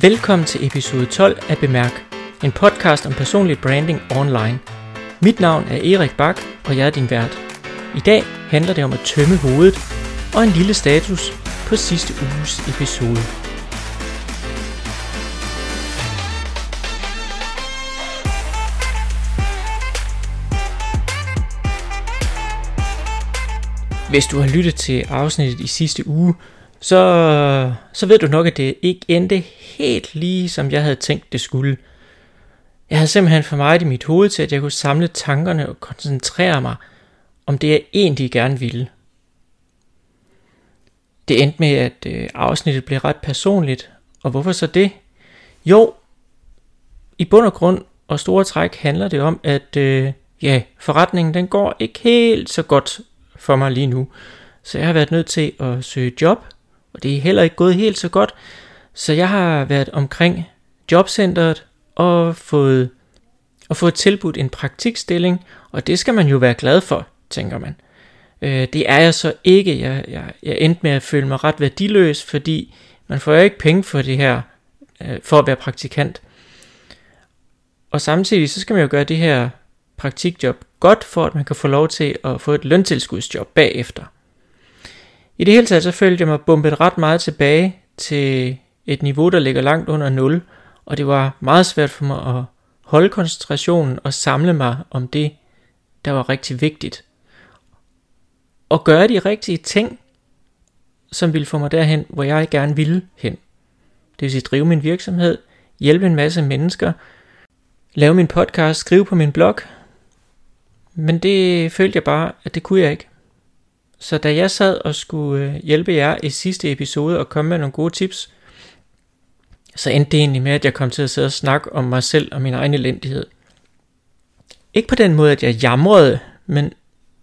Velkommen til episode 12 af Bemærk, en podcast om personlig branding online. Mit navn er Erik Bak, og jeg er din vært. I dag handler det om at tømme hovedet og en lille status på sidste uges episode. Hvis du har lyttet til afsnittet i sidste uge, så, så ved du nok, at det ikke endte helt lige, som jeg havde tænkt, det skulle. Jeg havde simpelthen for meget i mit hoved til, at jeg kunne samle tankerne og koncentrere mig om det, jeg egentlig gerne ville. Det endte med, at øh, afsnittet blev ret personligt, og hvorfor så det? Jo, i bund og grund og store træk handler det om, at øh, ja, forretningen den går ikke helt så godt for mig lige nu. Så jeg har været nødt til at søge job, og det er heller ikke gået helt så godt. Så jeg har været omkring jobcentret og fået, og fået tilbudt en praktikstilling, og det skal man jo være glad for, tænker man. Øh, det er jeg så ikke. Jeg, jeg, jeg endte med at føle mig ret værdiløs, fordi man får jo ikke penge for det her, øh, for at være praktikant. Og samtidig så skal man jo gøre det her praktikjob godt, for at man kan få lov til at få et løntilskudsjob bagefter. I det hele taget så følte jeg mig bumpet ret meget tilbage til et niveau, der ligger langt under 0, og det var meget svært for mig at holde koncentrationen og samle mig om det, der var rigtig vigtigt. Og gøre de rigtige ting, som ville få mig derhen, hvor jeg gerne ville hen. Det vil sige drive min virksomhed, hjælpe en masse mennesker, lave min podcast, skrive på min blog. Men det følte jeg bare, at det kunne jeg ikke. Så da jeg sad og skulle øh, hjælpe jer i sidste episode og komme med nogle gode tips, så endte det egentlig med, at jeg kom til at sidde og snakke om mig selv og min egen elendighed. Ikke på den måde, at jeg jamrede, men,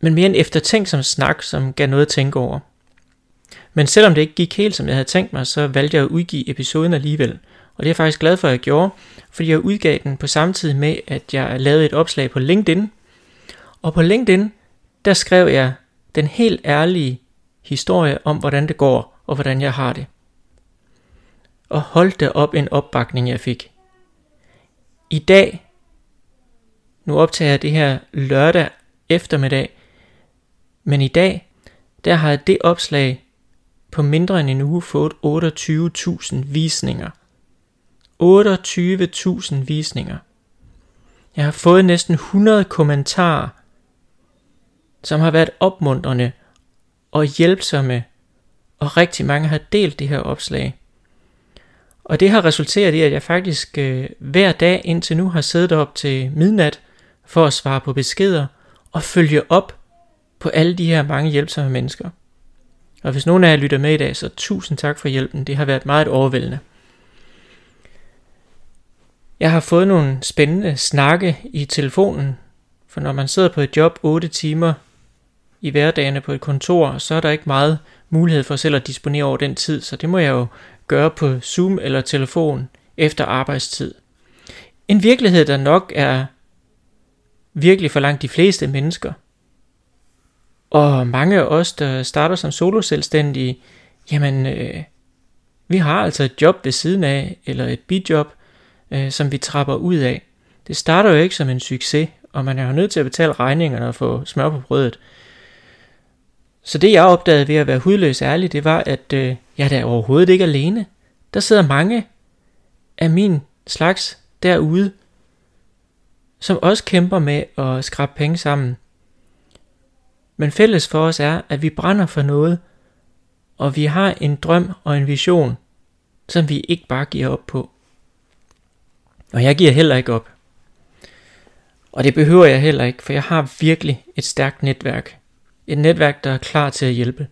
men mere en eftertænksom snak, som gav noget at tænke over. Men selvom det ikke gik helt, som jeg havde tænkt mig, så valgte jeg at udgive episoden alligevel. Og det er jeg faktisk glad for, at jeg gjorde, fordi jeg udgav den på samme tid med, at jeg lavede et opslag på LinkedIn. Og på LinkedIn, der skrev jeg den helt ærlige historie om, hvordan det går og hvordan jeg har det. Og hold da op en opbakning, jeg fik. I dag, nu optager jeg det her lørdag eftermiddag, men i dag, der har jeg det opslag på mindre end en uge fået 28.000 visninger. 28.000 visninger. Jeg har fået næsten 100 kommentarer som har været opmuntrende og hjælpsomme, og rigtig mange har delt det her opslag. Og det har resulteret i, at jeg faktisk øh, hver dag indtil nu har siddet op til midnat for at svare på beskeder og følge op på alle de her mange hjælpsomme mennesker. Og hvis nogen af jer lytter med i dag, så tusind tak for hjælpen. Det har været meget overvældende. Jeg har fået nogle spændende snakke i telefonen, for når man sidder på et job 8 timer i hverdagene på et kontor, så er der ikke meget mulighed for selv at disponere over den tid, så det må jeg jo gøre på Zoom eller telefon efter arbejdstid. En virkelighed, der nok er virkelig for langt de fleste mennesker. Og mange af os, der starter som soloselvstændige, jamen, øh, vi har altså et job ved siden af, eller et bidjob, øh, som vi trapper ud af. Det starter jo ikke som en succes, og man er jo nødt til at betale regningerne og få smør på brødet. Så det jeg opdagede ved at være hudløs ærlig, det var, at øh, jeg er da overhovedet ikke alene. Der sidder mange af min slags derude, som også kæmper med at skrabe penge sammen. Men fælles for os er, at vi brænder for noget, og vi har en drøm og en vision, som vi ikke bare giver op på. Og jeg giver heller ikke op. Og det behøver jeg heller ikke, for jeg har virkelig et stærkt netværk. Et netværk, der er klar til at hjælpe.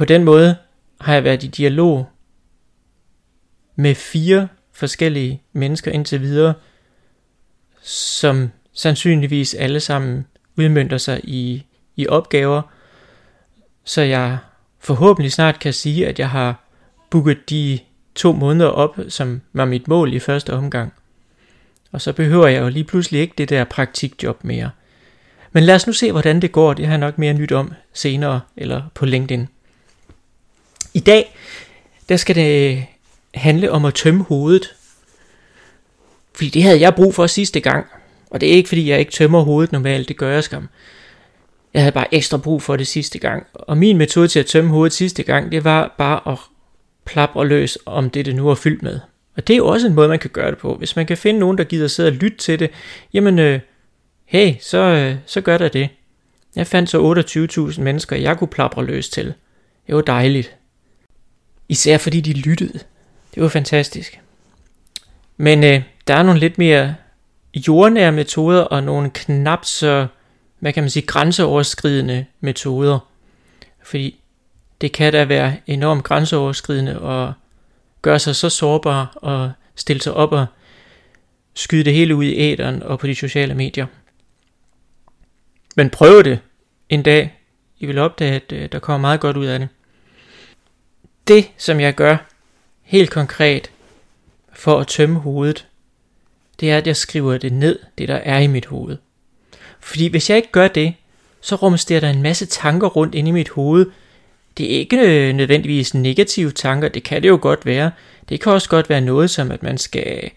På den måde har jeg været i dialog med fire forskellige mennesker indtil videre, som sandsynligvis alle sammen udmyndter sig i, i opgaver, så jeg forhåbentlig snart kan sige, at jeg har booket de to måneder op, som var mit mål i første omgang. Og så behøver jeg jo lige pludselig ikke det der praktikjob mere. Men lad os nu se, hvordan det går. Det har jeg nok mere nyt om senere, eller på LinkedIn. I dag, der skal det handle om at tømme hovedet. Fordi det havde jeg brug for sidste gang. Og det er ikke fordi jeg ikke tømmer hovedet normalt, det gør jeg skam. Jeg havde bare ekstra brug for det sidste gang. Og min metode til at tømme hovedet sidste gang, det var bare at plapre løs om det, det nu er fyldt med. Og det er jo også en måde, man kan gøre det på. Hvis man kan finde nogen, der gider sidde og lytte til det, jamen, øh, hey, så, øh, så gør der det. Jeg fandt så 28.000 mennesker, jeg kunne plapre løs til. Det var dejligt. Især fordi de lyttede. Det var fantastisk. Men øh, der er nogle lidt mere jordnære metoder og nogle knap så, hvad kan man sige, grænseoverskridende metoder. Fordi det kan da være enormt grænseoverskridende og gøre sig så sårbar og stille sig op og skyde det hele ud i æderen og på de sociale medier. Men prøv det en dag. I vil opdage, at øh, der kommer meget godt ud af det. Det, som jeg gør helt konkret for at tømme hovedet, det er, at jeg skriver det ned, det der er i mit hoved. Fordi hvis jeg ikke gør det, så rumsterer der en masse tanker rundt inde i mit hoved. Det er ikke nødvendigvis negative tanker, det kan det jo godt være. Det kan også godt være noget som, at man skal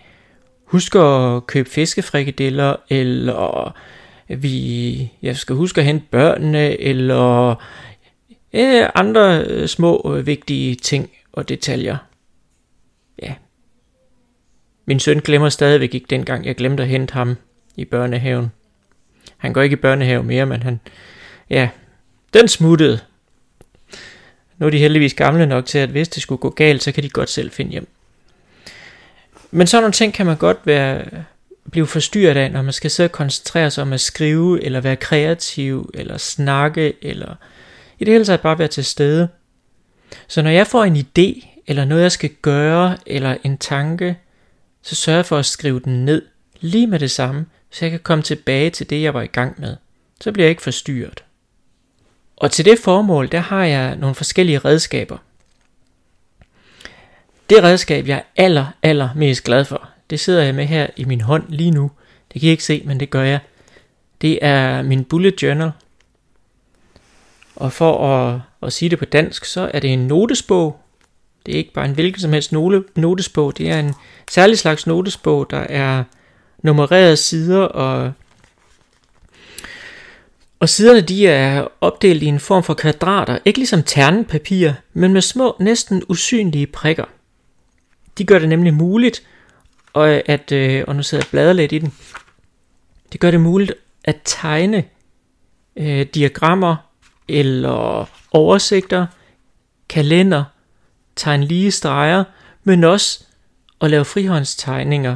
huske at købe fiskefrikadeller, eller vi, jeg skal huske at hente børnene, eller øh, andre øh, små øh, vigtige ting og detaljer. Ja. Min søn glemmer stadigvæk ikke dengang, jeg glemte at hente ham i børnehaven. Han går ikke i børnehave mere, men han, ja, den smuttede. Nu er de heldigvis gamle nok til, at hvis det skulle gå galt, så kan de godt selv finde hjem. Men sådan nogle ting kan man godt være, blive forstyrret af, når man skal sidde og koncentrere sig om at skrive, eller være kreativ, eller snakke, eller i det hele taget bare være til stede. Så når jeg får en idé, eller noget jeg skal gøre, eller en tanke, så sørger jeg for at skrive den ned lige med det samme, så jeg kan komme tilbage til det, jeg var i gang med. Så bliver jeg ikke forstyrret. Og til det formål, der har jeg nogle forskellige redskaber. Det redskab, jeg er aller, aller mest glad for, det sidder jeg med her i min hånd lige nu. Det kan I ikke se, men det gør jeg. Det er min bullet journal. Og for at, at sige det på dansk, så er det en notesbog. Det er ikke bare en hvilken som helst note, notesbog. Det er en særlig slags notesbog, der er nummererede sider, og, og siderne de er opdelt i en form for kvadrater. Ikke ligesom ternepapir, men med små, næsten usynlige prikker. De gør det nemlig muligt og at, øh, og nu sidder jeg og bladrer lidt i den, det gør det muligt at tegne øh, diagrammer eller oversigter, kalender, tegne lige streger, men også at lave frihåndstegninger,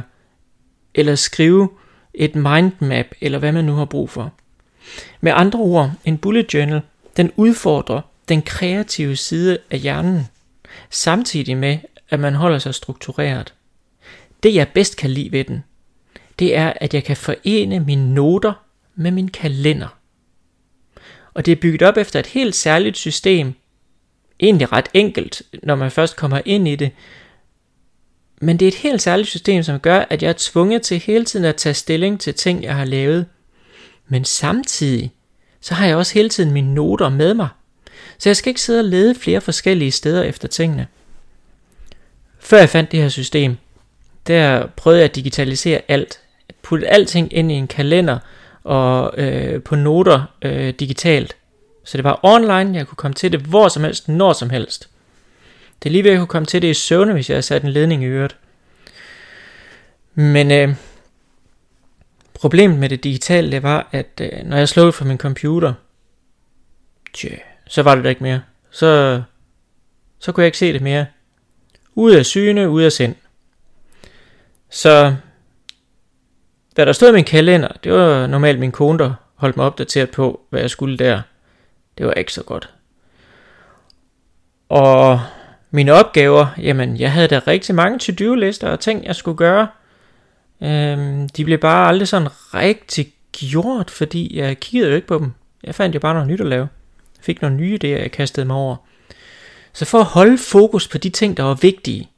eller skrive et mindmap, eller hvad man nu har brug for. Med andre ord, en bullet journal, den udfordrer den kreative side af hjernen, samtidig med, at man holder sig struktureret. Det jeg bedst kan lide ved den, det er, at jeg kan forene mine noter med min kalender. Og det er bygget op efter et helt særligt system. Egentlig ret enkelt, når man først kommer ind i det. Men det er et helt særligt system, som gør, at jeg er tvunget til hele tiden at tage stilling til ting, jeg har lavet. Men samtidig, så har jeg også hele tiden mine noter med mig. Så jeg skal ikke sidde og lede flere forskellige steder efter tingene. Før jeg fandt det her system, der prøvede jeg at digitalisere alt. Putte alting ind i en kalender og øh, på noter øh, digitalt. Så det var online, jeg kunne komme til det hvor som helst, når som helst. Det er lige ved, at jeg kunne komme til det i søvne, hvis jeg havde sat en ledning i øret. Men øh, problemet med det digitale, det var, at øh, når jeg slukkede for min computer, tjø, så var det der ikke mere. Så, så kunne jeg ikke se det mere. Ude af syne, ude af sind. Så hvad der stod i min kalender, det var normalt min kone, der holdt mig opdateret på, hvad jeg skulle der. Det var ikke så godt. Og mine opgaver, jamen jeg havde da rigtig mange to-do-lister og ting, jeg skulle gøre. Øhm, de blev bare aldrig sådan rigtig gjort, fordi jeg kiggede jo ikke på dem. Jeg fandt jo bare noget nyt at lave. Jeg fik nogle nye idéer, jeg kastede mig over. Så for at holde fokus på de ting, der var vigtige,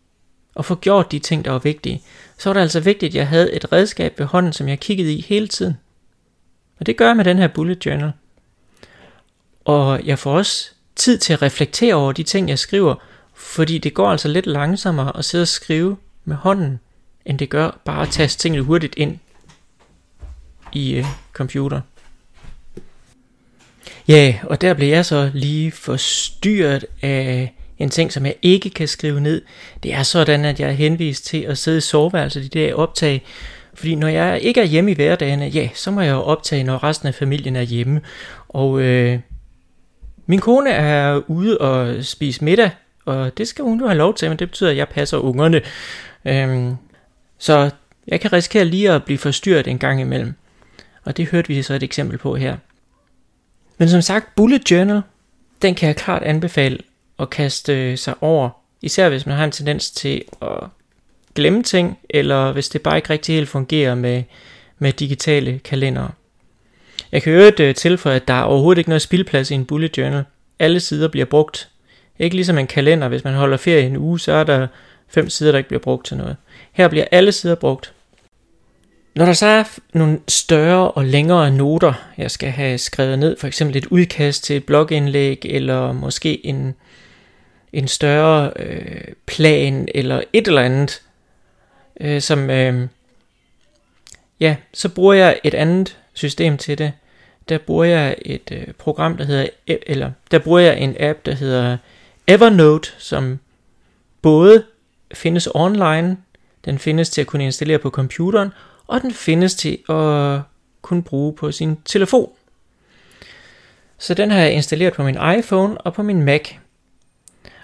og få gjort de ting, der var vigtige, så var det altså vigtigt, at jeg havde et redskab ved hånden, som jeg kiggede i hele tiden. Og det gør jeg med den her bullet journal. Og jeg får også tid til at reflektere over de ting, jeg skriver, Fordi det går altså lidt langsommere at sidde og skrive med hånden, end det gør bare at taste tingene hurtigt ind i øh, computer. Ja, og der blev jeg så lige forstyrret af en ting, som jeg ikke kan skrive ned. Det er sådan, at jeg er henvist til at sidde i soveværelset i det der optag. Fordi når jeg ikke er hjemme i hverdagene, ja, så må jeg jo optage, når resten af familien er hjemme. Og øh, min kone er ude og spise middag, og det skal hun jo have lov til, men det betyder, at jeg passer ungerne. Øhm, så jeg kan risikere lige at blive forstyrret en gang imellem. Og det hørte vi så et eksempel på her. Men som sagt, Bullet Journal, den kan jeg klart anbefale at kaste øh, sig over. Især hvis man har en tendens til at glemme ting, eller hvis det bare ikke rigtig helt fungerer med, med digitale kalendere. Jeg kan øvrigt øh, tilføje, at der er overhovedet ikke noget spildplads i en bullet journal. Alle sider bliver brugt. Ikke ligesom en kalender, hvis man holder ferie en uge, så er der fem sider, der ikke bliver brugt til noget. Her bliver alle sider brugt. Når der så er nogle større og længere noter, jeg skal have skrevet ned, for eksempel et udkast til et blogindlæg, eller måske en, en større øh, plan, eller et eller andet, øh, som, øh, ja, så bruger jeg et andet system til det. Der bruger jeg et øh, program, der hedder, e- eller der bruger jeg en app, der hedder Evernote, som både findes online, den findes til at kunne installere på computeren, og den findes til at kunne bruge på sin telefon. Så den har jeg installeret på min iPhone og på min Mac.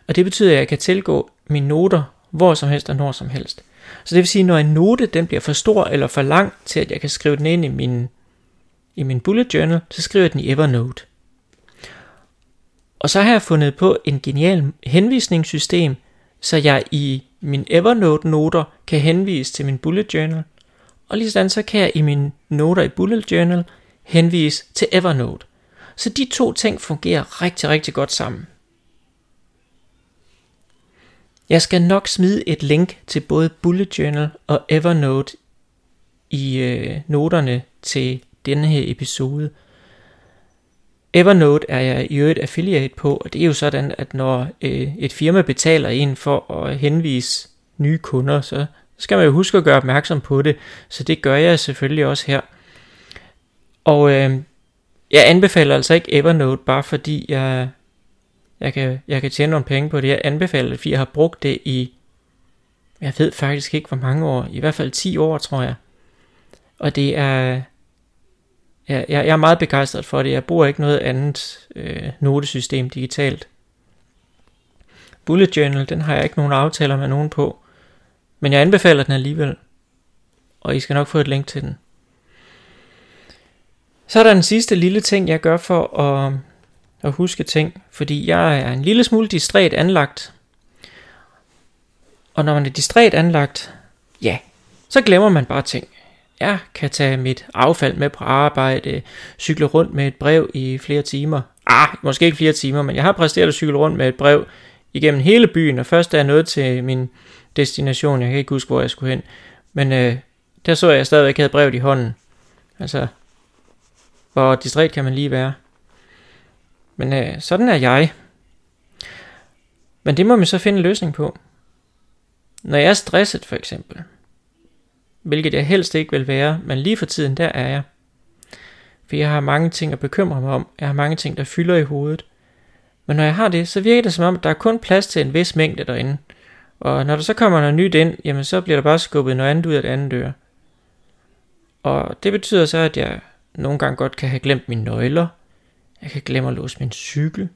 Og det betyder, at jeg kan tilgå mine noter hvor som helst og når som helst. Så det vil sige, når en note den bliver for stor eller for lang til, at jeg kan skrive den ind i min, i min bullet journal, så skriver jeg den i Evernote. Og så har jeg fundet på en genial henvisningssystem, så jeg i min Evernote-noter kan henvise til min bullet journal, og lige sådan så kan jeg i mine noter i bullet journal henvise til Evernote. Så de to ting fungerer rigtig, rigtig godt sammen. Jeg skal nok smide et link til både Bullet Journal og Evernote i øh, noterne til denne her episode. Evernote er jeg i øvrigt affiliate på, og det er jo sådan, at når øh, et firma betaler en for at henvise nye kunder, så skal man jo huske at gøre opmærksom på det, så det gør jeg selvfølgelig også her. Og øh, jeg anbefaler altså ikke Evernote, bare fordi jeg jeg kan, jeg kan tjene nogle penge på det. Jeg anbefaler det, fordi jeg har brugt det i, jeg ved faktisk ikke hvor mange år, i hvert fald 10 år, tror jeg. Og det er, jeg, jeg er meget begejstret for det. Jeg bruger ikke noget andet øh, notesystem digitalt. Bullet Journal, den har jeg ikke nogen aftaler med nogen på. Men jeg anbefaler den alligevel. Og I skal nok få et link til den. Så er der en sidste lille ting, jeg gør for at at huske ting, fordi jeg er en lille smule distræt anlagt. Og når man er distræt anlagt, ja, så glemmer man bare ting. Jeg kan tage mit affald med på arbejde, cykle rundt med et brev i flere timer. Ah, måske ikke flere timer, men jeg har præsteret at cykle rundt med et brev igennem hele byen, og først er jeg nået til min destination. Jeg kan ikke huske, hvor jeg skulle hen. Men øh, der så jeg, at jeg stadigvæk havde brevet i hånden. Altså, hvor distræt kan man lige være. Men øh, sådan er jeg. Men det må man så finde en løsning på. Når jeg er stresset for eksempel, hvilket jeg helst ikke vil være, men lige for tiden der er jeg. For jeg har mange ting at bekymre mig om. Jeg har mange ting, der fylder i hovedet. Men når jeg har det, så virker det som om, at der er kun plads til en vis mængde derinde. Og når der så kommer noget nyt ind, jamen så bliver der bare skubbet noget andet ud af det andet dør. Og det betyder så, at jeg nogle gange godt kan have glemt mine nøgler, jeg kan glemme at låse min cykel.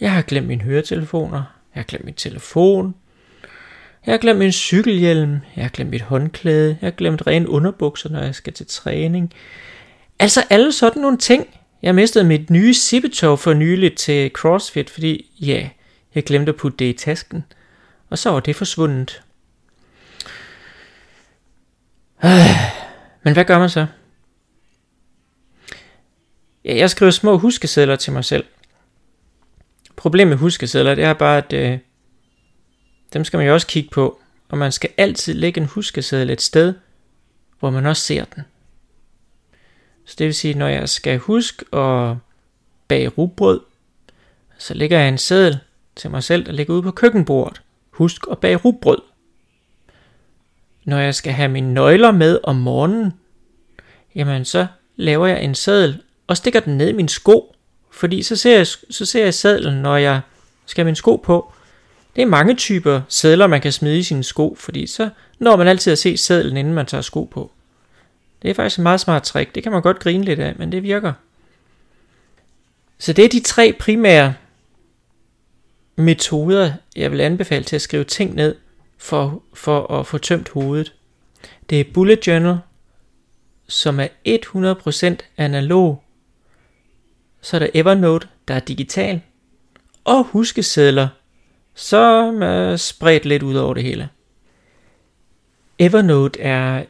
Jeg har glemt mine høretelefoner. Jeg har glemt min telefon. Jeg har glemt min cykelhjelm. Jeg har glemt mit håndklæde. Jeg har glemt rene underbukser, når jeg skal til træning. Altså alle sådan nogle ting. Jeg mistede mit nye sippetog for nyligt til CrossFit, fordi ja, jeg glemte at putte det i tasken. Og så var det forsvundet. Øh, men hvad gør man så? Ja, jeg skriver små huskesedler til mig selv. Problemet med huskesedler, det er bare, at øh, dem skal man jo også kigge på. Og man skal altid lægge en huskeseddel et sted, hvor man også ser den. Så det vil sige, når jeg skal huske at bage rugbrød, så lægger jeg en seddel til mig selv, der ligger ude på køkkenbordet. Husk at bage rugbrød. Når jeg skal have mine nøgler med om morgenen, jamen så laver jeg en seddel og stikker den ned i min sko. Fordi så ser jeg, så ser jeg sadlen, når jeg skal have min sko på. Det er mange typer sædler, man kan smide i sine sko, fordi så når man altid at se sædlen, inden man tager sko på. Det er faktisk et meget smart trick. Det kan man godt grine lidt af, men det virker. Så det er de tre primære metoder, jeg vil anbefale til at skrive ting ned for, for at få tømt hovedet. Det er bullet journal, som er 100% analog. Så er der Evernote, der er digital. Og huskesedler, som er spredt lidt ud over det hele. Evernote er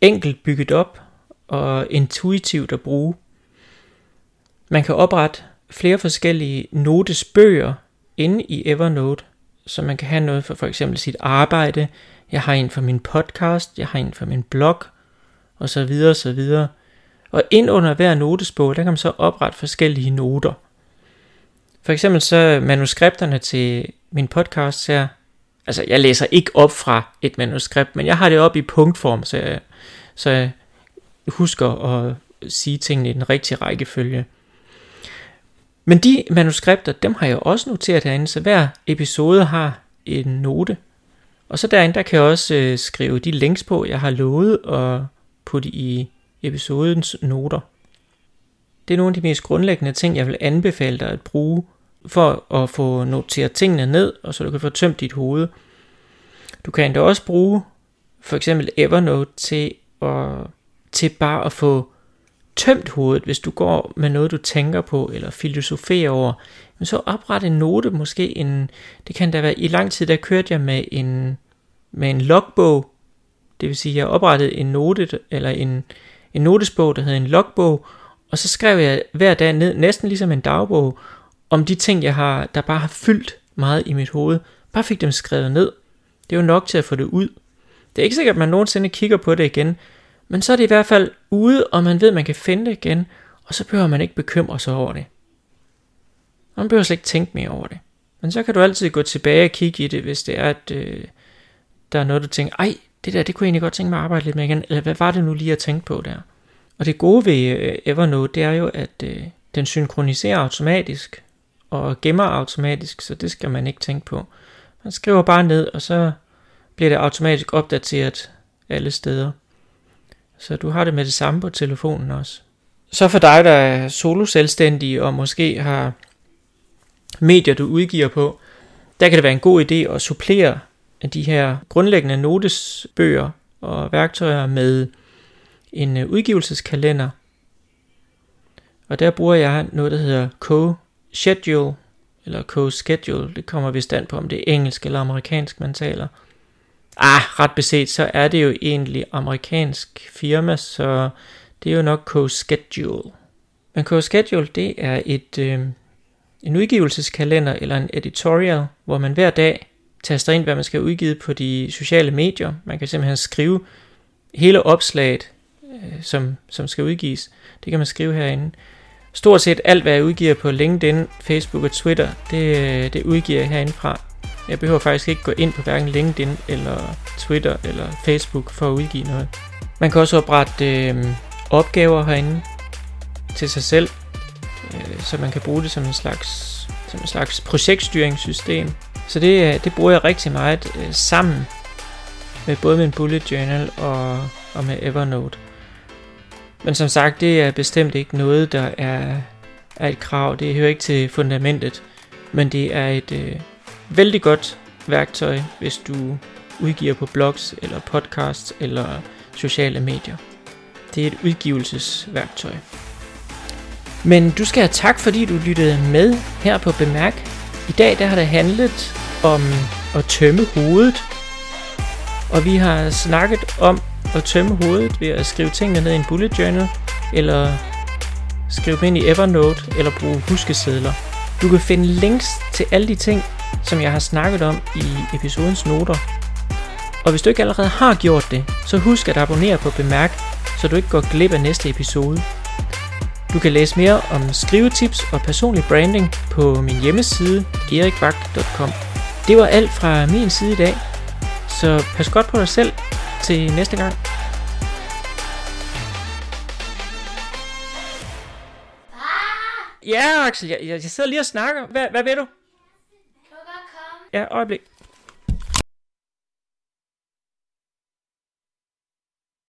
enkelt bygget op og intuitivt at bruge. Man kan oprette flere forskellige notesbøger inde i Evernote, så man kan have noget for for eksempel sit arbejde. Jeg har en for min podcast, jeg har en for min blog, og så videre, og så videre. Og ind under hver notesbog, der kan man så oprette forskellige noter. For eksempel så manuskripterne til min podcast her, altså jeg læser ikke op fra et manuskript, men jeg har det op i punktform, så jeg, så jeg husker at sige tingene i den rigtige rækkefølge. Men de manuskripter, dem har jeg også noteret herinde, så hver episode har en note. Og så derinde, der kan jeg også øh, skrive de links på, jeg har lovet at putte i episodens noter. Det er nogle af de mest grundlæggende ting, jeg vil anbefale dig at bruge for at få noteret tingene ned, og så du kan få tømt dit hoved. Du kan endda også bruge for eksempel Evernote til, at, til bare at få tømt hovedet, hvis du går med noget, du tænker på, eller filosoferer over, men så opret en note, måske en, det kan da være, i lang tid der kørte jeg med en, med en logbog, det vil sige, jeg oprettede en note, eller en, en notesbog, der hed en logbog, og så skrev jeg hver dag ned, næsten ligesom en dagbog, om de ting, jeg har, der bare har fyldt meget i mit hoved. Bare fik dem skrevet ned. Det er jo nok til at få det ud. Det er ikke sikkert, at man nogensinde kigger på det igen, men så er det i hvert fald ude, og man ved, at man kan finde det igen, og så behøver man ikke bekymre sig over det. Man behøver slet ikke tænke mere over det. Men så kan du altid gå tilbage og kigge i det, hvis det er, at øh, der er noget, du tænker, ej, det der, det kunne jeg egentlig godt tænke mig at arbejde lidt med igen, eller hvad var det nu lige at tænke på der? Og det gode ved øh, Evernote, det er jo, at øh, den synkroniserer automatisk, og gemmer automatisk, så det skal man ikke tænke på. Man skriver bare ned, og så bliver det automatisk opdateret alle steder. Så du har det med det samme på telefonen også. Så for dig, der er solo selvstændig og måske har medier, du udgiver på, der kan det være en god idé at supplere de her grundlæggende notesbøger og værktøjer med en øh, udgivelseskalender. Og der bruger jeg noget, der hedder Co-Schedule, eller Co-Schedule. Det kommer vist an på, om det er engelsk eller amerikansk, man taler. Ah, ret beset, så er det jo egentlig amerikansk firma, så det er jo nok Co-Schedule. Men Co-Schedule, det er et, øh, en udgivelseskalender eller en editorial, hvor man hver dag taster ind, hvad man skal udgive på de sociale medier. Man kan simpelthen skrive hele opslaget, øh, som, som skal udgives. Det kan man skrive herinde. Stort set alt, hvad jeg udgiver på LinkedIn, Facebook og Twitter, det, øh, det udgiver jeg herindefra. Jeg behøver faktisk ikke gå ind på hverken LinkedIn eller Twitter eller Facebook for at udgive noget. Man kan også oprette øh, opgaver herinde til sig selv, øh, så man kan bruge det som en slags, som en slags projektstyringssystem. Så det, øh, det bruger jeg rigtig meget øh, sammen med både min bullet journal og, og med Evernote. Men som sagt, det er bestemt ikke noget, der er, er et krav. Det hører ikke til fundamentet. Men det er et, øh, vældig godt værktøj, hvis du udgiver på blogs eller podcasts eller sociale medier. Det er et udgivelsesværktøj. Men du skal have tak, fordi du lyttede med her på Bemærk. I dag der har det handlet om at tømme hovedet. Og vi har snakket om at tømme hovedet ved at skrive tingene ned i en bullet journal, eller skrive dem ind i Evernote, eller bruge huskesedler. Du kan finde links til alle de ting som jeg har snakket om i episodens noter. Og hvis du ikke allerede har gjort det, så husk at abonnere på Bemærk, så du ikke går glip af næste episode. Du kan læse mere om skrivetips og personlig branding på min hjemmeside erikbak.com. Det var alt fra min side i dag, så pas godt på dig selv til næste gang. Ja, Axel, jeg, jeg sidder lige og snakker. Hvad, hvad ved du? Du godt komme? Ja, øjeblik.